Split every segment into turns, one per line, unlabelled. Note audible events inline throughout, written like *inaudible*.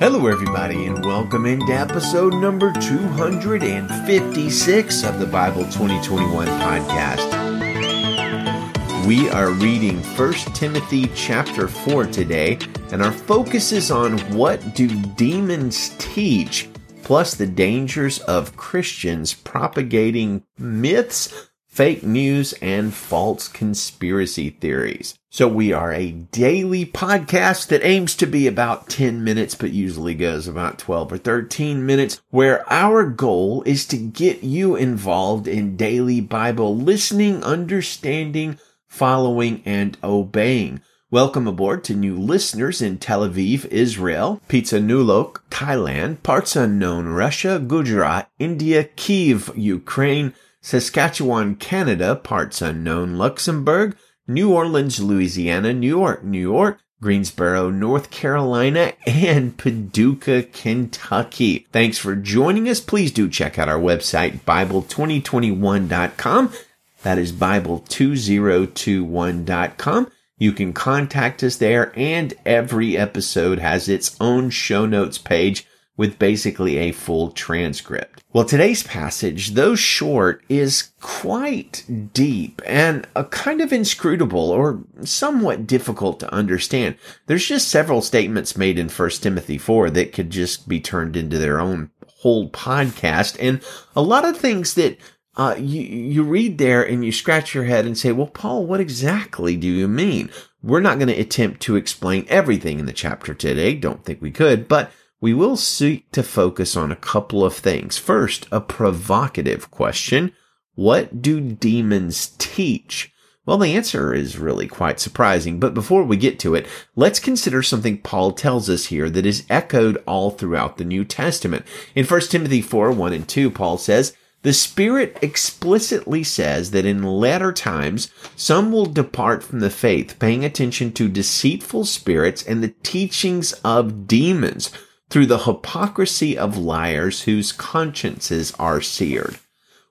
Hello, everybody, and welcome into episode number 256 of the Bible 2021 podcast. We are reading 1 Timothy chapter 4 today, and our focus is on what do demons teach, plus the dangers of Christians propagating myths fake news, and false conspiracy theories. So we are a daily podcast that aims to be about 10 minutes, but usually goes about 12 or 13 minutes, where our goal is to get you involved in daily Bible listening, understanding, following, and obeying. Welcome aboard to new listeners in Tel Aviv, Israel, Phitsanulok, Thailand, parts unknown Russia, Gujarat, India, Kiev, Ukraine, Saskatchewan, Canada, parts unknown, Luxembourg, New Orleans, Louisiana, New York, New York, Greensboro, North Carolina, and Paducah, Kentucky. Thanks for joining us. Please do check out our website, Bible2021.com. That is Bible2021.com. You can contact us there, and every episode has its own show notes page with basically a full transcript. Well, today's passage, though short, is quite deep and a kind of inscrutable or somewhat difficult to understand. There's just several statements made in 1 Timothy 4 that could just be turned into their own whole podcast and a lot of things that uh, you, you read there and you scratch your head and say, well, Paul, what exactly do you mean? We're not going to attempt to explain everything in the chapter today. Don't think we could, but we will seek to focus on a couple of things. First, a provocative question. What do demons teach? Well, the answer is really quite surprising, but before we get to it, let's consider something Paul tells us here that is echoed all throughout the New Testament. In 1 Timothy 4, 1 and 2, Paul says, the Spirit explicitly says that in latter times, some will depart from the faith, paying attention to deceitful spirits and the teachings of demons through the hypocrisy of liars whose consciences are seared.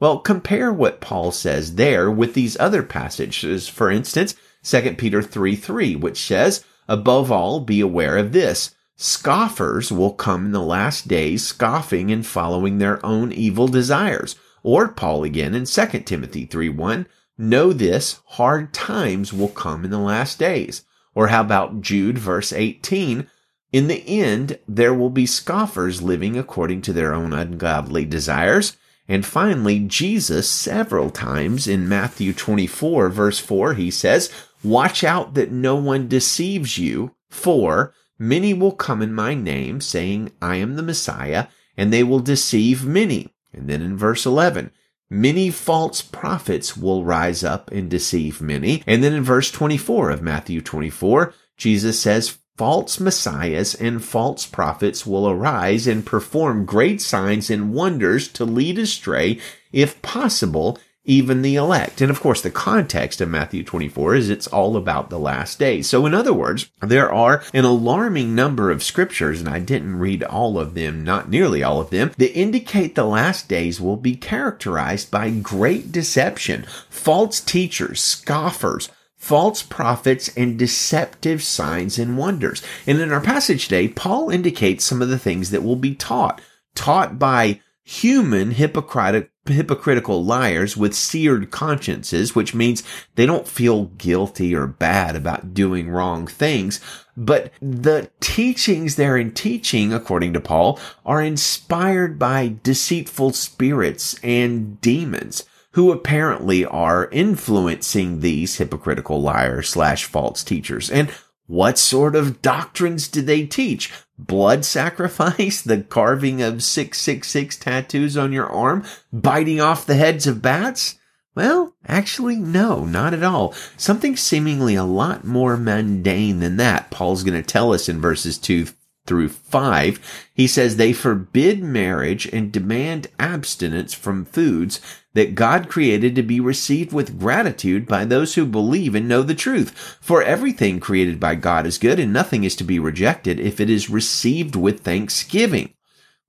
Well, compare what Paul says there with these other passages. For instance, 2 Peter 3 3, which says, Above all, be aware of this. Scoffers will come in the last days, scoffing and following their own evil desires. Or Paul again in 2 Timothy 3 1, Know this, hard times will come in the last days. Or how about Jude verse 18, in the end, there will be scoffers living according to their own ungodly desires. And finally, Jesus, several times in Matthew 24, verse 4, he says, Watch out that no one deceives you, for many will come in my name, saying, I am the Messiah, and they will deceive many. And then in verse 11, many false prophets will rise up and deceive many. And then in verse 24 of Matthew 24, Jesus says, false messiahs and false prophets will arise and perform great signs and wonders to lead astray, if possible, even the elect. And of course, the context of Matthew 24 is it's all about the last days. So in other words, there are an alarming number of scriptures, and I didn't read all of them, not nearly all of them, that indicate the last days will be characterized by great deception, false teachers, scoffers, false prophets, and deceptive signs and wonders. And in our passage today, Paul indicates some of the things that will be taught, taught by human hypocritical liars with seared consciences, which means they don't feel guilty or bad about doing wrong things. But the teachings they're in teaching, according to Paul, are inspired by deceitful spirits and demons who apparently are influencing these hypocritical liars slash false teachers. And what sort of doctrines do they teach? Blood sacrifice? The carving of 666 tattoos on your arm? Biting off the heads of bats? Well, actually, no, not at all. Something seemingly a lot more mundane than that. Paul's going to tell us in verses 2 through 5. He says they forbid marriage and demand abstinence from foods that God created to be received with gratitude by those who believe and know the truth. For everything created by God is good and nothing is to be rejected if it is received with thanksgiving.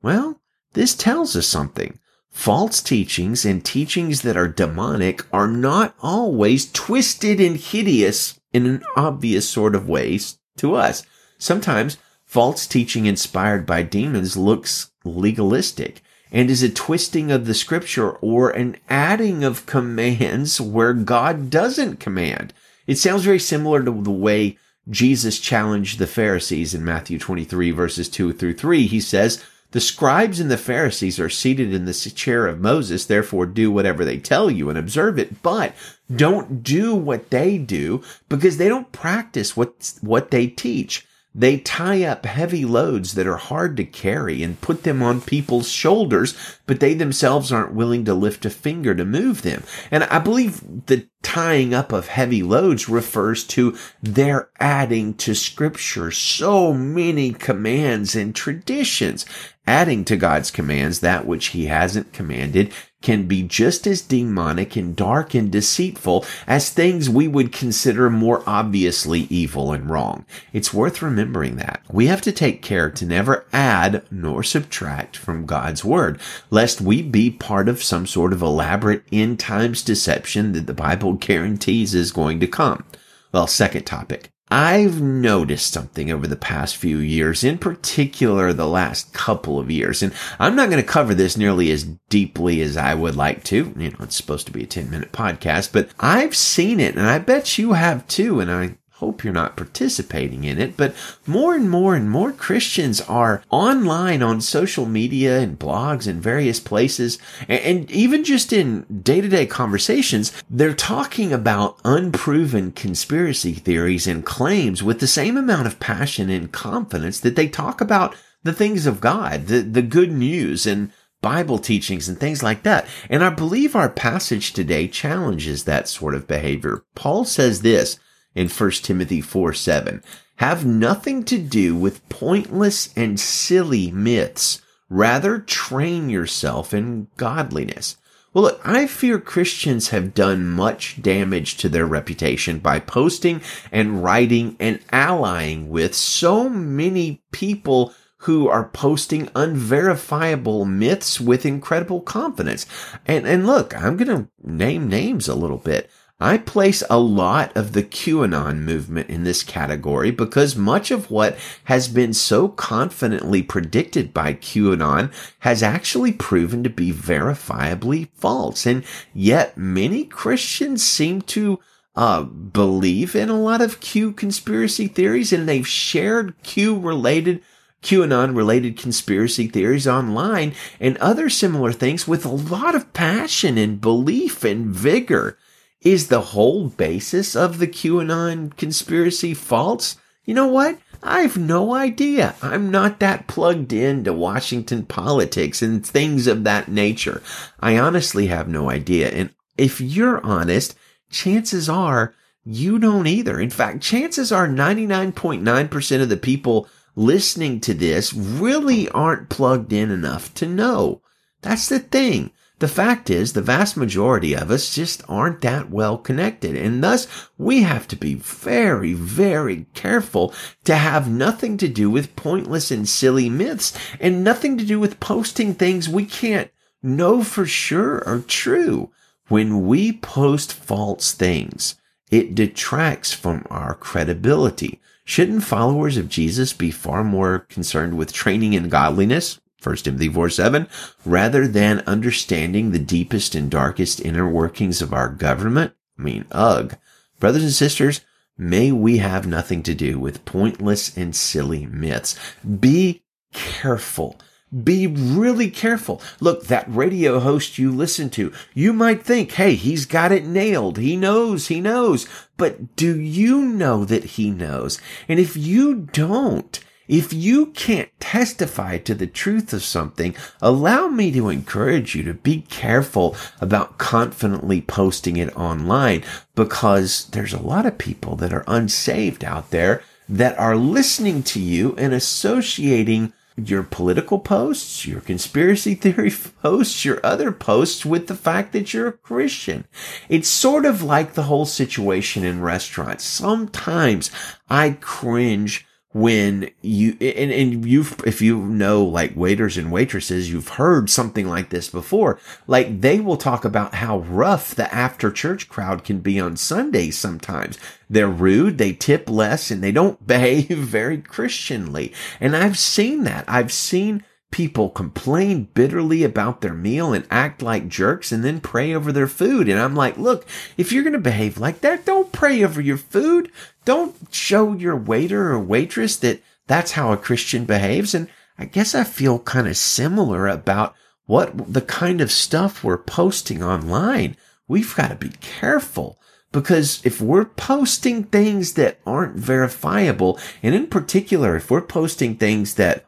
Well, this tells us something. False teachings and teachings that are demonic are not always twisted and hideous in an obvious sort of ways to us. Sometimes false teaching inspired by demons looks legalistic and is a twisting of the scripture or an adding of commands where God doesn't command. It sounds very similar to the way Jesus challenged the Pharisees in Matthew 23 verses 2 through 3. He says, the scribes and the Pharisees are seated in the chair of Moses, therefore do whatever they tell you and observe it, but don't do what they do because they don't practice what, what they teach. They tie up heavy loads that are hard to carry and put them on people's shoulders, but they themselves aren't willing to lift a finger to move them. And I believe the tying up of heavy loads refers to their adding to scripture so many commands and traditions adding to God's commands that which he hasn't commanded can be just as demonic and dark and deceitful as things we would consider more obviously evil and wrong. It's worth remembering that. We have to take care to never add nor subtract from God's word, lest we be part of some sort of elaborate end times deception that the Bible guarantees is going to come. Well, second topic. I've noticed something over the past few years, in particular the last couple of years, and I'm not going to cover this nearly as deeply as I would like to. You know, it's supposed to be a 10 minute podcast, but I've seen it and I bet you have too. And I hope you're not participating in it, but more and more and more Christians are online on social media and blogs and various places. And even just in day to day conversations, they're talking about unproven conspiracy theories and claims with the same amount of passion and confidence that they talk about the things of God, the, the good news and Bible teachings and things like that. And I believe our passage today challenges that sort of behavior. Paul says this, in 1 Timothy 4 7 have nothing to do with pointless and silly myths. Rather, train yourself in godliness. Well, look, I fear Christians have done much damage to their reputation by posting and writing and allying with so many people who are posting unverifiable myths with incredible confidence. And, and look, I'm going to name names a little bit. I place a lot of the QAnon movement in this category because much of what has been so confidently predicted by QAnon has actually proven to be verifiably false. And yet many Christians seem to uh, believe in a lot of Q conspiracy theories and they've shared Q related QAnon related conspiracy theories online and other similar things with a lot of passion and belief and vigor. Is the whole basis of the QAnon conspiracy false? You know what? I've no idea. I'm not that plugged into Washington politics and things of that nature. I honestly have no idea. And if you're honest, chances are you don't either. In fact, chances are 99.9% of the people listening to this really aren't plugged in enough to know. That's the thing. The fact is, the vast majority of us just aren't that well connected. And thus, we have to be very, very careful to have nothing to do with pointless and silly myths and nothing to do with posting things we can't know for sure are true. When we post false things, it detracts from our credibility. Shouldn't followers of Jesus be far more concerned with training in godliness 1 Timothy 4 7, rather than understanding the deepest and darkest inner workings of our government. I mean, ugh. Brothers and sisters, may we have nothing to do with pointless and silly myths. Be careful. Be really careful. Look, that radio host you listen to, you might think, hey, he's got it nailed. He knows, he knows. But do you know that he knows? And if you don't, if you can't testify to the truth of something, allow me to encourage you to be careful about confidently posting it online because there's a lot of people that are unsaved out there that are listening to you and associating your political posts, your conspiracy *laughs* theory posts, your other posts with the fact that you're a Christian. It's sort of like the whole situation in restaurants. Sometimes I cringe when you and, and you've if you know like waiters and waitresses you've heard something like this before. Like they will talk about how rough the after church crowd can be on sundays sometimes. They're rude they tip less and they don't *laughs* behave very christianly. And i've seen that. I've seen people complain bitterly about their meal and act like jerks and then pray over their food. And I'm like, look, if you're going to behave like that, don't pray over your food. Don't show your waiter or waitress that that's how a Christian behaves. And I guess I feel kind of similar about what the kind of stuff we're posting online. We've got to be careful because if we're posting things that aren't verifiable, and in particular, if we're posting things that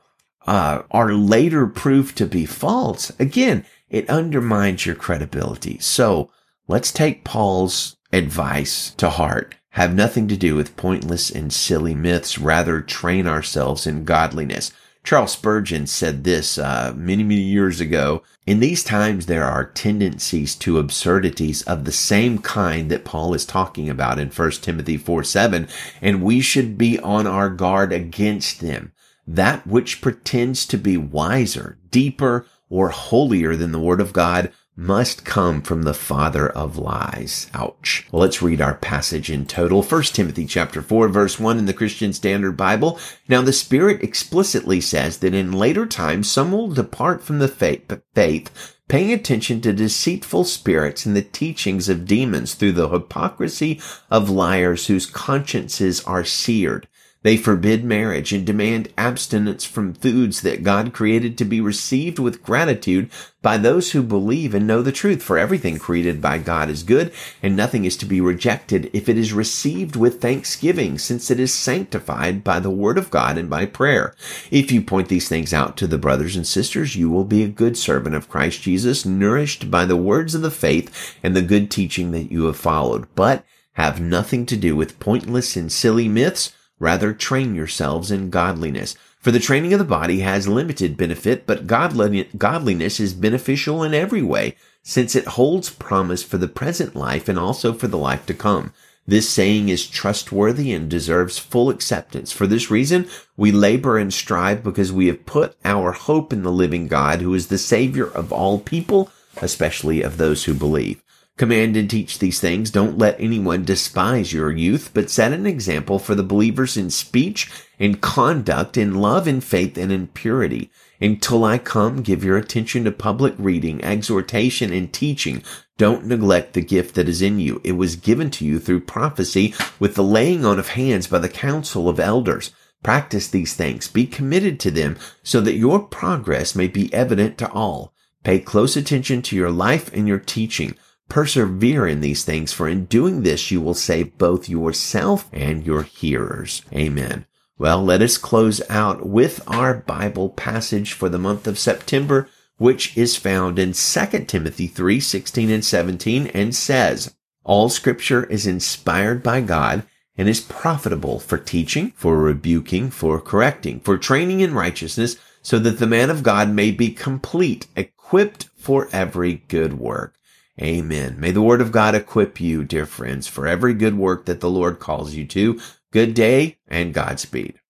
uh, are later proved to be false, again, it undermines your credibility. So let's take Paul's advice to heart. Have nothing to do with pointless and silly myths. Rather, train ourselves in godliness. Charles Spurgeon said this uh, many, many years ago. In these times, there are tendencies to absurdities of the same kind that Paul is talking about in 1 Timothy 4 7, and we should be on our guard against them that which pretends to be wiser, deeper, or holier than the word of God must come from the father of lies. Ouch. Well, let's read our passage in total. 1 Timothy chapter 4 verse 1 in the Christian Standard Bible. Now the Spirit explicitly says that in later times some will depart from the faith, faith paying attention to deceitful spirits and the teachings of demons through the hypocrisy of liars whose consciences are seared. They forbid marriage and demand abstinence from foods that God created to be received with gratitude by those who believe and know the truth. For everything created by God is good, and nothing is to be rejected if it is received with thanksgiving, since it is sanctified by the word of God and by prayer. If you point these things out to the brothers and sisters, you will be a good servant of Christ Jesus, nourished by the words of the faith and the good teaching that you have followed. But have nothing to do with pointless and silly myths Rather, train yourselves in godliness. For the training of the body has limited benefit, but godliness is beneficial in every way, since it holds promise for the present life and also for the life to come. This saying is trustworthy and deserves full acceptance. For this reason, we labor and strive because we have put our hope in the living God, who is the Savior of all people, especially of those who believe. Command and teach these things. Don't let anyone despise your youth, but set an example for the believers in speech, in conduct, in love, in faith, and in purity. Until I come, give your attention to public reading, exhortation, and teaching. Don't neglect the gift that is in you. It was given to you through prophecy with the laying on of hands by the council of elders. Practice these things. Be committed to them so that your progress may be evident to all. Pay close attention to your life and your teaching. Persevere in these things, for in doing this you will save both yourself and your hearers. Amen. Well, let us close out with our Bible passage for the month of September, which is found in 2 Timothy 3, 16 and 17 and says, All scripture is inspired by God and is profitable for teaching, for rebuking, for correcting, for training in righteousness, so that the man of God may be complete, equipped for every good work. Amen. May the word of God equip you, dear friends, for every good work that the Lord calls you to. Good day and Godspeed.